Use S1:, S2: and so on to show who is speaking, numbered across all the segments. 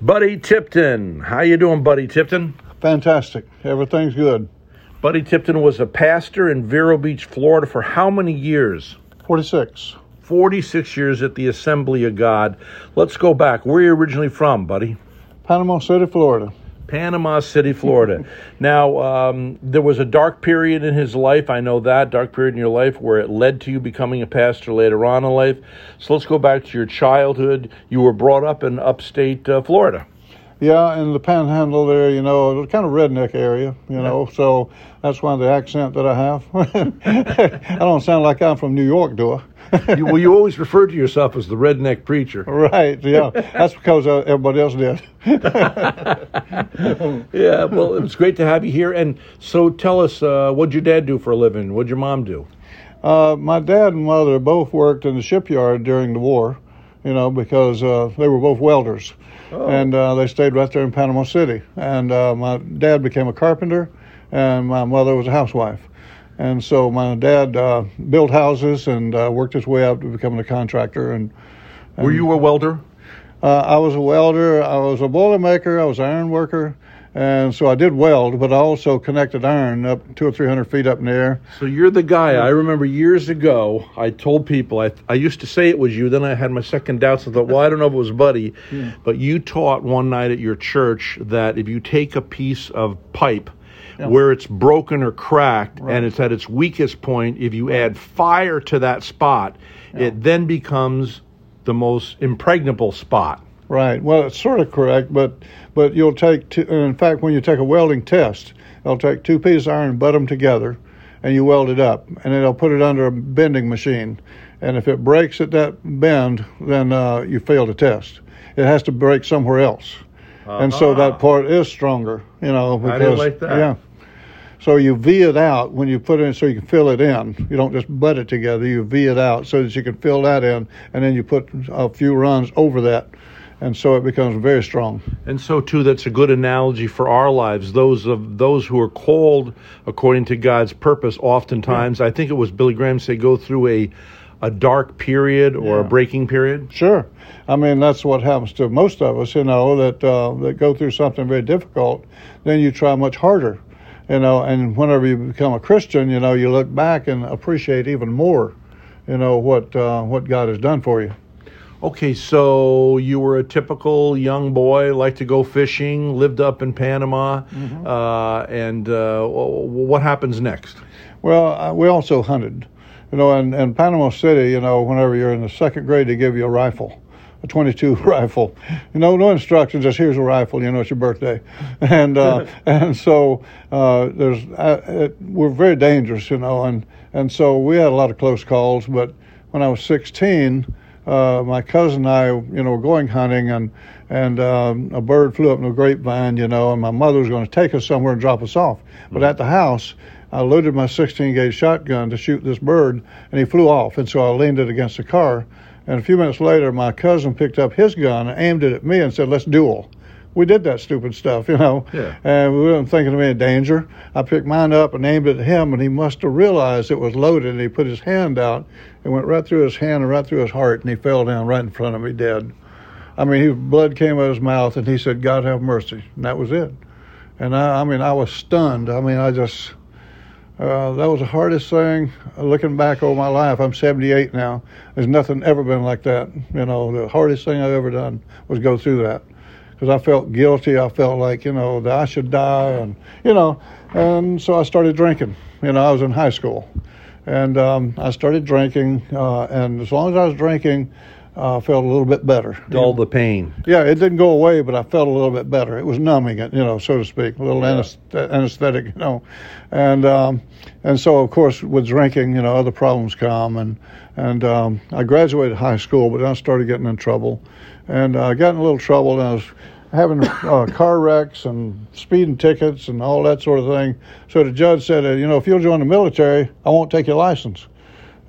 S1: Buddy Tipton. How you doing, Buddy Tipton?
S2: Fantastic. Everything's good.
S1: Buddy Tipton was a pastor in Vero Beach, Florida for how many years?
S2: 46.
S1: 46 years at the Assembly of God. Let's go back. Where are you originally from, buddy?
S2: Panama City, Florida.
S1: Panama City, Florida. now, um, there was a dark period in his life. I know that dark period in your life where it led to you becoming a pastor later on in life. So let's go back to your childhood. You were brought up in upstate uh, Florida.
S2: Yeah, in the Panhandle there, you know, kind of redneck area, you know. So that's why the accent that I have. I don't sound like I'm from New York, do I?
S1: you, well, you always refer to yourself as the redneck preacher.
S2: Right. Yeah. That's because uh, everybody else did.
S1: yeah. Well, it was great to have you here. And so, tell us, uh, what'd your dad do for a living? What'd your mom do?
S2: Uh, my dad and mother both worked in the shipyard during the war. You know, because uh, they were both welders, oh. and uh, they stayed right there in Panama City. And uh, my dad became a carpenter, and my mother was a housewife. And so my dad uh, built houses and uh, worked his way up to becoming a contractor. And, and
S1: were you a welder?
S2: Uh, I was a welder. I was a boilermaker. I was an iron worker. And so I did weld, but I also connected iron up two or three hundred feet up in the air.
S1: So you're the guy. I remember years ago, I told people, I, I used to say it was you. Then I had my second doubts. I thought, well, I don't know if it was Buddy. Yeah. But you taught one night at your church that if you take a piece of pipe yeah. where it's broken or cracked right. and it's at its weakest point, if you add fire to that spot, yeah. it then becomes the most impregnable spot.
S2: Right. Well, it's sort of correct, but but you'll take two, in fact when you take a welding test, they'll take two pieces of iron, butt them together, and you weld it up, and then they'll put it under a bending machine, and if it breaks at that bend, then uh, you fail the test. It has to break somewhere else, uh-huh. and so that part is stronger. You know,
S1: because I didn't like that.
S2: yeah. So you V it out when you put it in so you can fill it in. You don't just butt it together, you V it out so that you can fill that in, and then you put a few runs over that. And so it becomes very strong.
S1: And so too, that's a good analogy for our lives. Those of those who are called according to God's purpose. Oftentimes, yeah. I think it was Billy Graham say, go through a a dark period or yeah. a breaking period?
S2: Sure. I mean, that's what happens to most of us, you know, that uh, that go through something very difficult. Then you try much harder you know, and whenever you become a Christian, you know, you look back and appreciate even more, you know, what uh, what God has done for you.
S1: Okay, so you were a typical young boy, liked to go fishing, lived up in Panama, mm-hmm. uh, and uh, what happens next?
S2: Well, uh, we also hunted, you know, and in Panama City, you know, whenever you're in the second grade, they give you a rifle a 22 rifle. You know, no instructions. Just here's a rifle. You know, it's your birthday, and uh, and so uh, there's uh, it, we're very dangerous. You know, and and so we had a lot of close calls. But when I was 16, uh, my cousin and I, you know, were going hunting, and and um, a bird flew up in a grapevine. You know, and my mother was going to take us somewhere and drop us off. But mm-hmm. at the house. I loaded my 16 gauge shotgun to shoot this bird, and he flew off. And so I leaned it against the car, and a few minutes later, my cousin picked up his gun and aimed it at me and said, "Let's duel." We did that stupid stuff, you know,
S1: yeah.
S2: and we weren't thinking of any danger. I picked mine up and aimed it at him, and he must have realized it was loaded. And he put his hand out and went right through his hand and right through his heart, and he fell down right in front of me, dead. I mean, his blood came out of his mouth, and he said, "God have mercy," and that was it. And I, I mean, I was stunned. I mean, I just uh, that was the hardest thing. Looking back over my life, I'm 78 now. There's nothing ever been like that. You know, the hardest thing I've ever done was go through that because I felt guilty. I felt like you know that I should die, and you know, and so I started drinking. You know, I was in high school, and um, I started drinking. Uh, and as long as I was drinking, uh, felt a little bit better.
S1: Dull the pain.
S2: Yeah, it didn't go away, but I felt a little bit better. It was numbing it, you know, so to speak, a little yeah. anesthetic, you know, and um, and so of course with drinking, you know, other problems come, and and um, I graduated high school, but then I started getting in trouble, and I uh, got in a little trouble, and I was having uh, car wrecks and speeding tickets and all that sort of thing. So the judge said, you know, if you'll join the military, I won't take your license.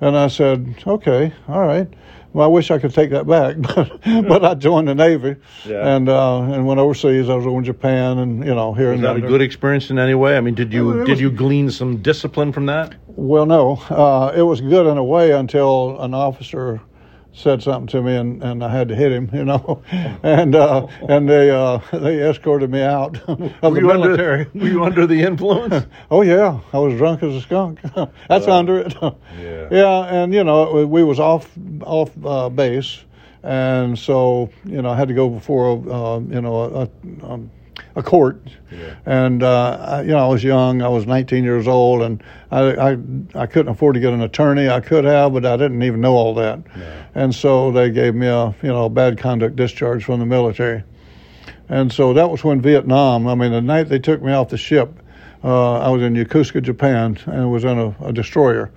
S2: And I said, okay, all right. Well, I wish I could take that back, but but I joined the Navy yeah. and uh, and went overseas. I was over in Japan and you know here
S1: was
S2: and
S1: that a good experience in any way? I mean, did you did you glean some discipline from that?
S2: Well, no. Uh, it was good in a way until an officer said something to me, and, and I had to hit him, you know, and uh, and they uh, they escorted me out of
S1: Were
S2: the military.
S1: Under, were you under the influence?
S2: oh yeah, I was drunk as a skunk. That's
S1: Wow.
S2: under it.
S1: Yeah.
S2: yeah, and you know we- we was off off uh, base, and so you know I had to go before uh, you know a, a, um, a court,
S1: Yeah.
S2: and uh, I, you know I was young. I was 19 years old, and I, I I couldn't afford to get an attorney. I could have, but I didn't even know all that, and so they gave me a you know a bad conduct discharge from the military, and so that was when Vietnam. I mean, the night they took me off the ship, uh, I was in Yokosuka, Japan, and was in a, a destroyer,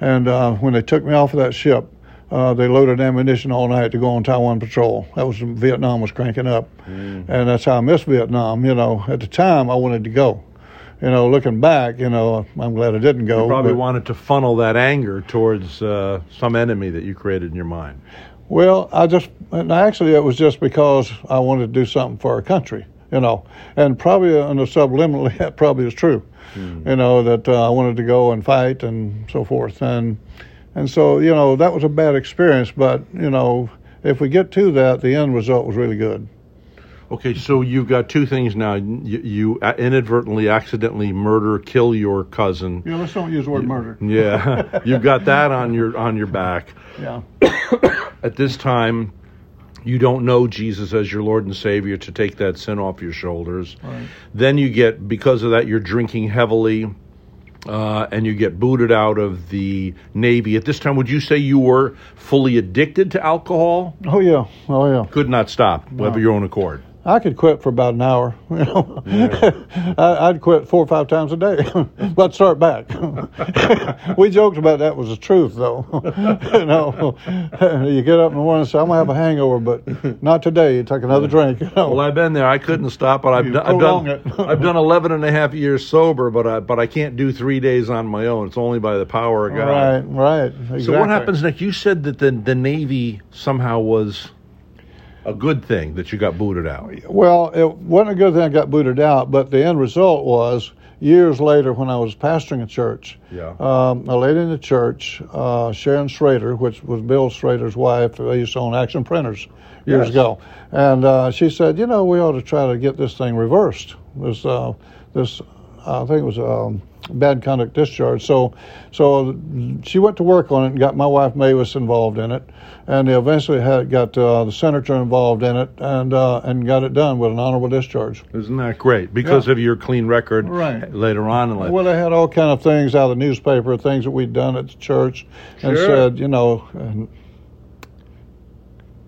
S2: and uh, when they took me off of that ship. Uh, they loaded ammunition all night to go on Taiwan patrol. That was when Vietnam was cranking up, and that's how I missed Vietnam. You know, at the time I wanted to go. You know, looking back, you know, I'm glad I didn't go.
S1: You probably
S2: but-
S1: wanted to funnel that anger towards uh, some enemy that you created in your mind.
S2: Well, I just and actually it was just because I wanted to do something for our country, you know, and probably on the subliminally that probably is true, you know, that uh, I wanted to go and fight and so forth, and and so you know that was a bad experience, but you know if we get to that, the end result was really good.
S1: Okay, so you've got two things now. You, you inadvertently, accidentally murder, kill your cousin.
S2: Yeah, let's don't use the word murder.
S1: Yeah, you've got that on your on your back.
S2: Yeah.
S1: At this time, you don't know Jesus as your Lord and Savior to take that sin off your shoulders.
S2: Right.
S1: Then you get because of that, you're drinking heavily. Uh, and you get booted out of the Navy. At this time, would you say you were fully addicted to alcohol?
S2: Oh yeah. Oh yeah.
S1: Could not stop of your own accord.
S2: I could quit for about an hour. You know, I, I'd quit four or five times a day, but start back. we joked about that was the truth, though. you know, you get up in the morning and say, "I'm gonna have a hangover," but not today. You take another drink. You know?
S1: Well, I've been there. I couldn't stop, but I've done, I've done,
S2: it.
S1: I've done 11 and a half years sober, but I, but I can't do three days on my own. It's only by the power of God.
S2: right, right. Exactly.
S1: So what happens next? You said that the, the Navy somehow was a good thing that you got booted out.
S2: Well, it wasn't a good thing I got booted out, but the end result was years later when I was pastoring a church.
S1: Yeah.
S2: Um, a lady in the church, uh, Sharon Schrader, which was Bill Schrader's wife, they used to own Action Printers years
S1: Yes.
S2: ago, and uh, she said, you know, we ought to try to get this thing reversed. This, uh, this, I think it was um, bad conduct discharge. So, so she went to work on it and got my wife Mavis involved in it, and they eventually had got uh, the senator involved in it, and uh, and got it done with an honorable discharge.
S1: Isn't that great? Because
S2: Yeah.
S1: of your clean record
S2: Right.
S1: later on in life.
S2: Well, they had all kind of things out of the newspaper, things that we'd done at the church, and said, you know, and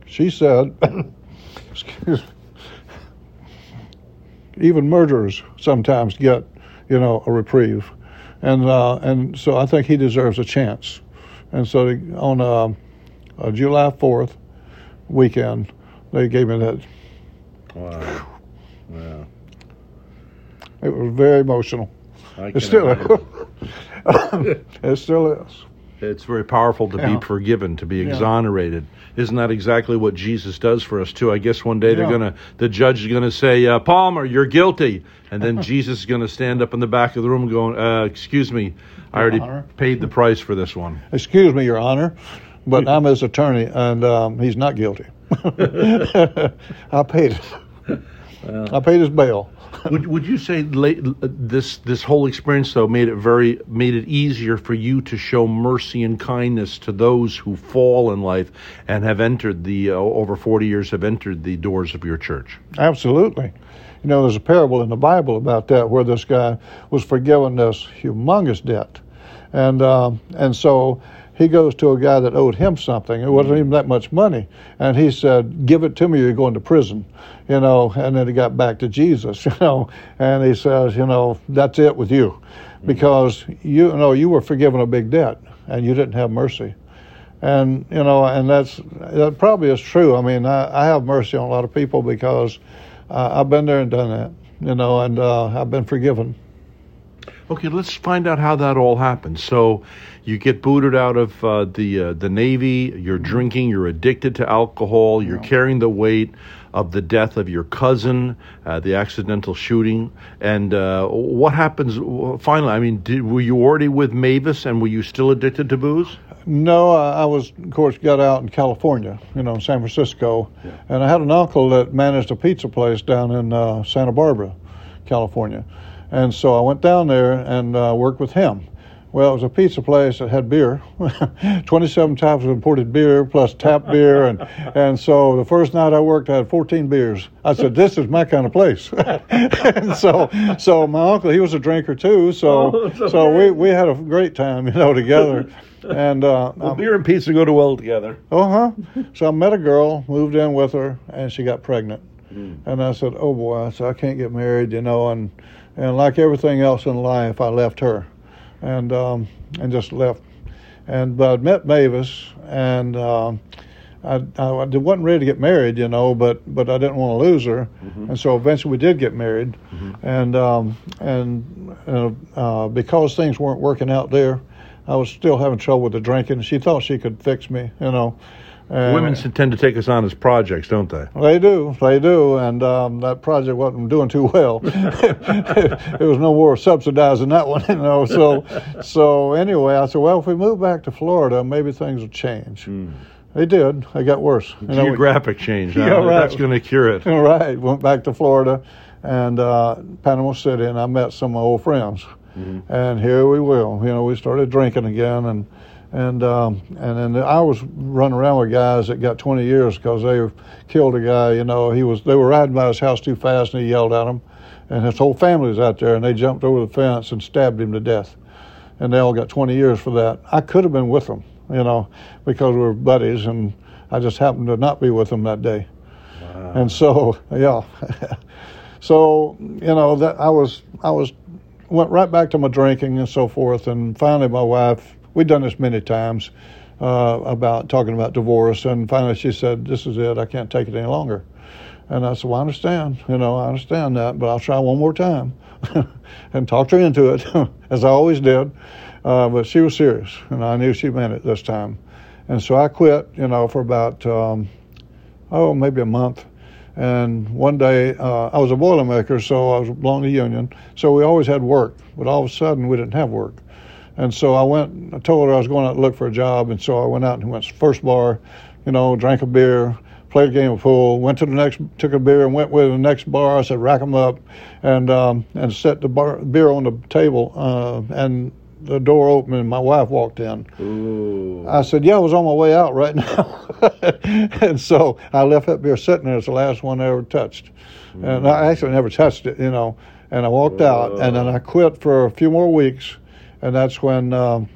S2: she said, excuse, even murderers sometimes get, you know, a reprieve, and uh, and so I think he deserves a chance, and so they, on uh, uh, July fourth weekend, they gave me that.
S1: wow. Wow.
S2: It was very emotional.
S1: I
S2: It still, it still is.
S1: It's very powerful to
S2: Yeah.
S1: be forgiven, to be
S2: Yeah.
S1: exonerated. Isn't that exactly what Jesus does for us too? I guess one day they're gonna, the judge is gonna say, uh, "Palmer, you're guilty," and then Jesus is gonna stand up in the back of the room, going, uh, "Excuse me, I already
S2: Honor.
S1: paid the price for this one."
S2: Excuse me, Your Honor, but I'm his attorney, and um, he's not guilty. I paid it. I paid his bail.
S1: would Would you say late, this this whole experience though made it very made it easier for you to show mercy and kindness to those who fall in life and have entered the uh, over forty years have entered the doors of your church?
S2: Absolutely. You know, there's a parable in the Bible about that where this guy was forgiven this humongous debt, and um, and so he goes to a guy that owed him something. It wasn't even that much money, and he said, "Give it to me, or you're going to prison." You know, and then he got back to Jesus. You know, and he says, "You know, that's it with you, because you, know you were forgiven a big debt, and you didn't have mercy." and you know, and that's that probably is true. I mean, I, I have mercy on a lot of people because uh, I've been there and done that, you know, and uh, I've been forgiven.
S1: Okay, let's find out how that all happened. So, you get booted out of uh, the uh, the Navy. You're drinking. You're addicted to alcohol. You're carrying the weight of the death of your cousin, uh, the accidental shooting, and uh, what happens finally? I mean, did, were you already with Mavis, and were you still addicted to booze?
S2: No, I, I was, of course, got out in California, you know, in San Francisco, yeah. and I had an uncle that managed a pizza place down in uh, Santa Barbara, California, and so I went down there and uh, worked with him. Well, it was a pizza place that had beer, 27 types of imported beer plus tap beer, and and so the first night I worked, I had 14 beers. I said, "This is my kind of place." and so, so my uncle, he was a drinker too, so oh, so we we had a great time, you know, together. And uh,
S1: well, beer and pizza go too well together.
S2: Uh huh. So I met a girl, moved in with her, and she got pregnant. Mm. And I said, "Oh boy," I said, "I can't get married," you know, and and like everything else in life, I left her and um, and just left. And but I met Mavis, and uh, I, I wasn't ready to get married, you know, but but I didn't want to lose her, mm-hmm. and so eventually we did get married, mm-hmm. and um, and uh, uh, because things weren't working out there, I was still having trouble with the drinking. She thought she could fix me, you know,
S1: uh, Women tend to take us on as projects, don't they?
S2: They do, they do, and um, that project wasn't doing too well. it was no more subsidizing that one, you know. So, so anyway, I said, well, if we move back to Florida, maybe things will change. Mm. They did. They got worse.
S1: You Geographic know, change. Yeah, right. That's going to cure it.
S2: Right. Went back to Florida and uh, Panama City, and I met some of my old friends. Mm-hmm. And here we will. You know, we started drinking again, and and um, and then I was running around with guys that got 20 years because they killed a guy. You know, he was they were riding by his house too fast, and he yelled at them, and his whole family was out there, and they jumped over the fence and stabbed him to death, and they all got 20 years for that. I could have been with them, you know, because we were buddies, and I just happened to not be with them that day, wow. and so yeah, so you know that I was I was went right back to my drinking and so forth, and finally my wife we'd done this many times uh, about talking about divorce, and finally she said, "This is it. I can't take it any longer." And I said, "Well, I understand. You know, I understand that, but I'll try one more time and talked her into it, as I always did. Uh, but she was serious, and I knew she meant it this time. And so I quit. You know, for about um, oh maybe a month. And one day, uh, I was a boilermaker, so I was belonged to union. So we always had work, but all of a sudden we didn't have work. And so I went, I told her I was going out to look for a job. And so I went out and went to the first bar, you know, drank a beer, played a game of pool, went to the next, took a beer and went with the next bar. I said, rack them up and, um, and set the bar, beer on the table. Uh, and the door opened and my wife walked in. Ooh. I said, Yeah, I was on my way out right now. and so I left that beer sitting there. It's the last one I ever touched. Mm. And I actually never touched it, you know. And I walked out and then I quit for a few more weeks and that's when um,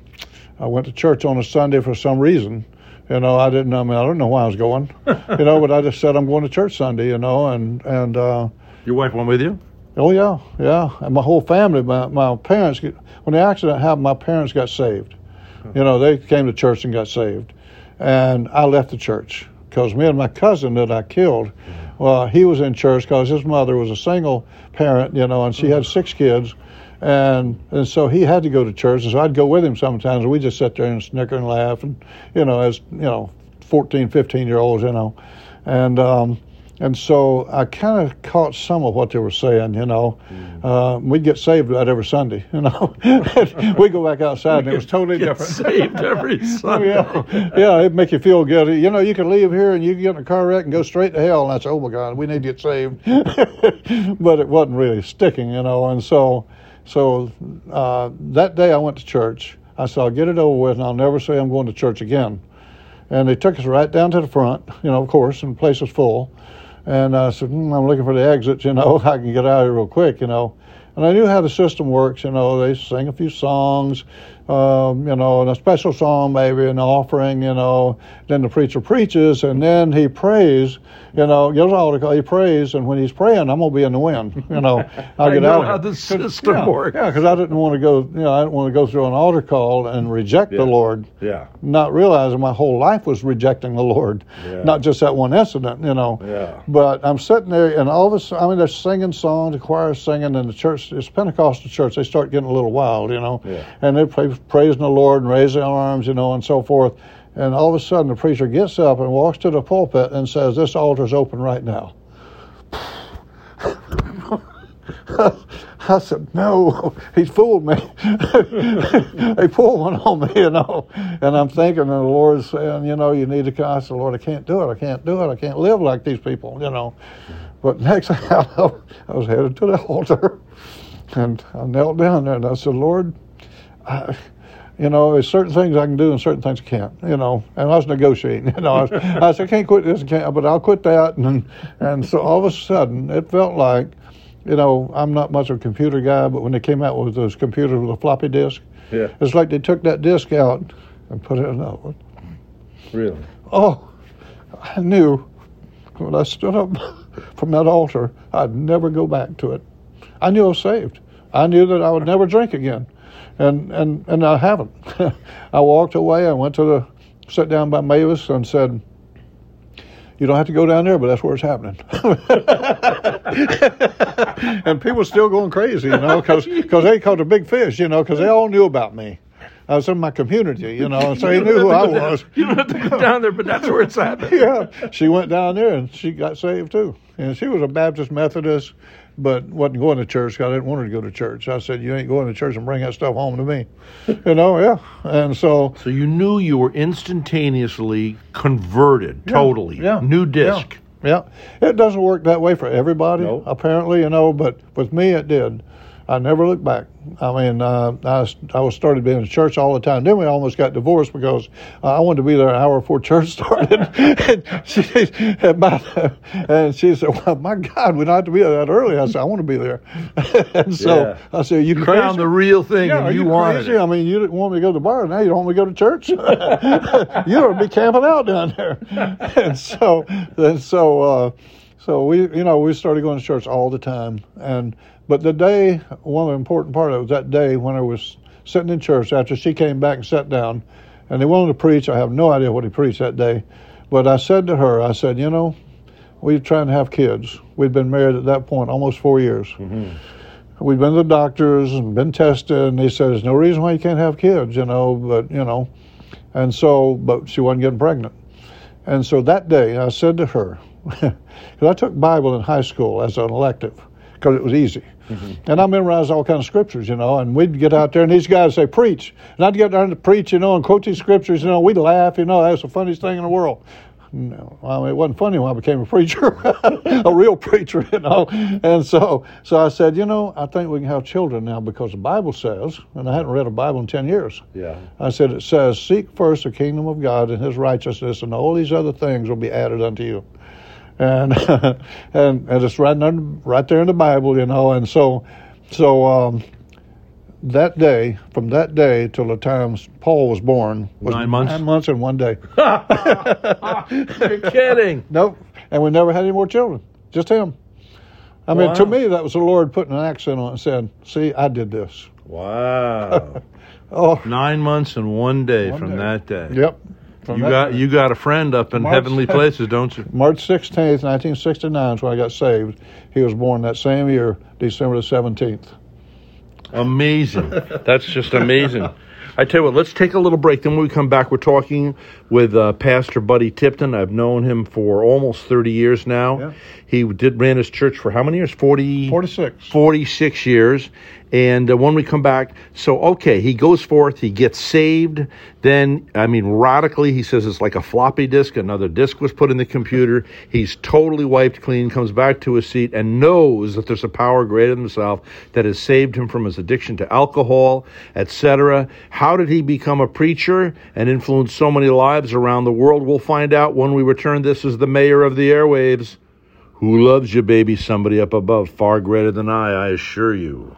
S2: I went to church on a Sunday for some reason. You know, I didn't. I mean, I don't know why I was going. you know, but I just said I'm going to church Sunday. You know, and and uh,
S1: your wife went with you.
S2: Oh yeah, yeah, and my whole family. My my parents. When the accident happened, my parents got saved. You know, they came to church and got saved, and I left the church because me and my cousin that I killed, well, he was in church because his mother was a single parent. You know, and she had six kids and and so he had to go to church, and so I'd go with him sometimes. And We just sit there and snicker and laugh, and you know, as you know, 14, 15 year olds, you know, and um, and so I kind of caught some of what they were saying, you know. Mm. Uh, we'd get saved about every Sunday, you know. we go back outside, and it was totally different.
S1: saved every Sunday.
S2: yeah, yeah, it'd make you feel good. You know, you could leave here and you could get in a car wreck and go straight to hell, and I said, "Oh my God, we need to get saved," but it wasn't really sticking, you know, and so. So uh, that day I went to church. I said, I'll get it over with and I'll never say I'm going to church again. And they took us right down to the front, you know, of course, and the place was full. And I said, mm, I'm looking for the exits, you know, I can get out of here real quick, you know. And I knew how the system works, you know, they sing a few songs um, you know, and a special song maybe, an offering, you know. Then the preacher preaches, and then he prays, you know, gives altar call, he prays, and when he's praying, I'm going to be in the wind, you know. I'll
S1: I
S2: get
S1: know
S2: out
S1: how
S2: of
S1: the system
S2: yeah,
S1: works.
S2: Yeah, because I didn't want to go, you know, I didn't want to go through an altar call and reject
S1: Yeah.
S2: the Lord,
S1: Yeah.
S2: not realizing my whole life was rejecting the Lord,
S1: Yeah.
S2: not just that one incident, you know.
S1: Yeah.
S2: But I'm sitting there, and all of a sudden, I mean, they're singing songs, the choir's singing, and the church, it's Pentecostal church, they start getting a little wild, you know.
S1: Yeah.
S2: And they're pra- praising the Lord and raising their arms, you know, and so forth. And all of a sudden, the preacher gets up and walks to the pulpit and says, This altar's open right now. I said, no, he's fooled me. they pulled one on me, you know. And I'm thinking, and the Lord's saying, you know, you need to come. I said, Lord, I can't do it. I can't do it. I can't live like these people, you know. But next I was headed to the altar. And I knelt down there and I said, Lord, I, you know, there's certain things I can do and certain things I can't, you know. And I was negotiating, you know. I, was, I said, I can't quit this, can't, but I'll quit that. And, and so all of a sudden, it felt like, you know, I'm not much of a computer guy, but when they came out with those computers with a floppy disk,
S1: Yeah.
S2: it's like they took that disk out and put it in that one.
S1: Really.
S2: Oh, I knew when I stood up from that altar, I'd never go back to it. I knew I was saved. I knew that I would never drink again, and and and I haven't. I walked away. I went to the sat down by Mavis and said. You don't have to go down there, but that's where it's happening. and people still going crazy, you know, because they caught a big fish, you know, because they all knew about me. I was in my community, you know, so he knew who I was.
S1: You don't have to go down there, but that's where it's happening.
S2: yeah, she went down there and she got saved too. And she was a Baptist Methodist, but wasn't going to church. 'cause I didn't want her to go to church. I said, "You ain't going to church and bring that stuff home to me," you know. Yeah, and so
S1: So you knew you were instantaneously converted, totally.
S2: yeah,
S1: New disc.
S2: yeah, it doesn't work that way for everybody,
S1: No.
S2: apparently, you know. But with me, it did. I never looked back. I mean, uh, I, I was started being in church all the time. Then we almost got divorced because uh, I wanted to be there an hour before church started. and, she, about, and she said, "Well, my God, we don't have to be there that early." I said, "I want to be there." and so
S1: Yeah.
S2: I said, "You,
S1: You
S2: crazy?"
S1: found the real thing
S2: yeah,
S1: and you,
S2: you
S1: wanted
S2: crazy?
S1: it.
S2: I mean, you didn't want me to go to the bar. Now you don't want me to go to church. you ought to be camping out down there. and so, and so, uh, so we, you know, we started going to church all the time. And but the day, one of the important part of it was that day when I was sitting in church after she came back and sat down, and they wanted to preach. I have no idea what he preached that day, but I said to her, I said, you know, we were trying to have kids. We'd been married at that point almost four years. Mm-hmm. We'd been to the doctors and been tested, and they said there's no reason why you can't have kids, you know. But you know, and so, but she wasn't getting pregnant. And so that day, I said to her, because I took Bible in high school as an elective because it was easy. Mm-hmm. And I memorized all kinds of scriptures, you know, and we'd get out there and these guys say, preach. And I'd get there and preach, you know, and quote these scriptures, you know, we'd laugh, you know, that's the funniest thing in the world. No, I mean, it wasn't funny when I became a preacher, a real preacher, you know. And so, so I said, you know, I think we can have children now because the Bible says, and I hadn't read a Bible in 10 years.
S1: Yeah.
S2: I said, it says, seek first the kingdom of God and his righteousness, and all these other things will be added unto you. And and, and it's right, in, right there in the Bible, you know. And so, so um, that day, from that day till the time Paul was born, was
S1: Nine months?
S2: Nine months and one day.
S1: You're kidding.
S2: Nope. And we never had any more children, just him. I mean, to me, that was the Lord putting an accent on it and saying, see, I did this.
S1: Wow.
S2: Oh,
S1: Nine months and one day
S2: One
S1: from
S2: day.
S1: that day.
S2: yep. From
S1: You got you got a friend up in
S2: March-
S1: heavenly places, don't you?
S2: March 16th, 1969 is when I got saved. He was born that same year, December the 17th.
S1: Amazing. That's just amazing. I tell you what, let's take a little break. Then when we come back, we're talking with uh, Pastor Buddy Tipton. I've known him for almost 30 years now.
S2: Yeah.
S1: He did ran his church for how many years? 40,
S2: 46.
S1: 46 years. And uh, when we come back, so okay, he goes forth, he gets saved. Then, I mean, radically, he says it's like a floppy disk. Another disk was put in the computer. He's totally wiped clean, comes back to his seat, and knows that there's a power greater than himself that has saved him from his addiction to alcohol, etc. How did he become a preacher and influence so many lives around the world? We'll find out when we return. This is the mayor of the airwaves. Who loves you, baby? Somebody up above, far greater than I, I assure you.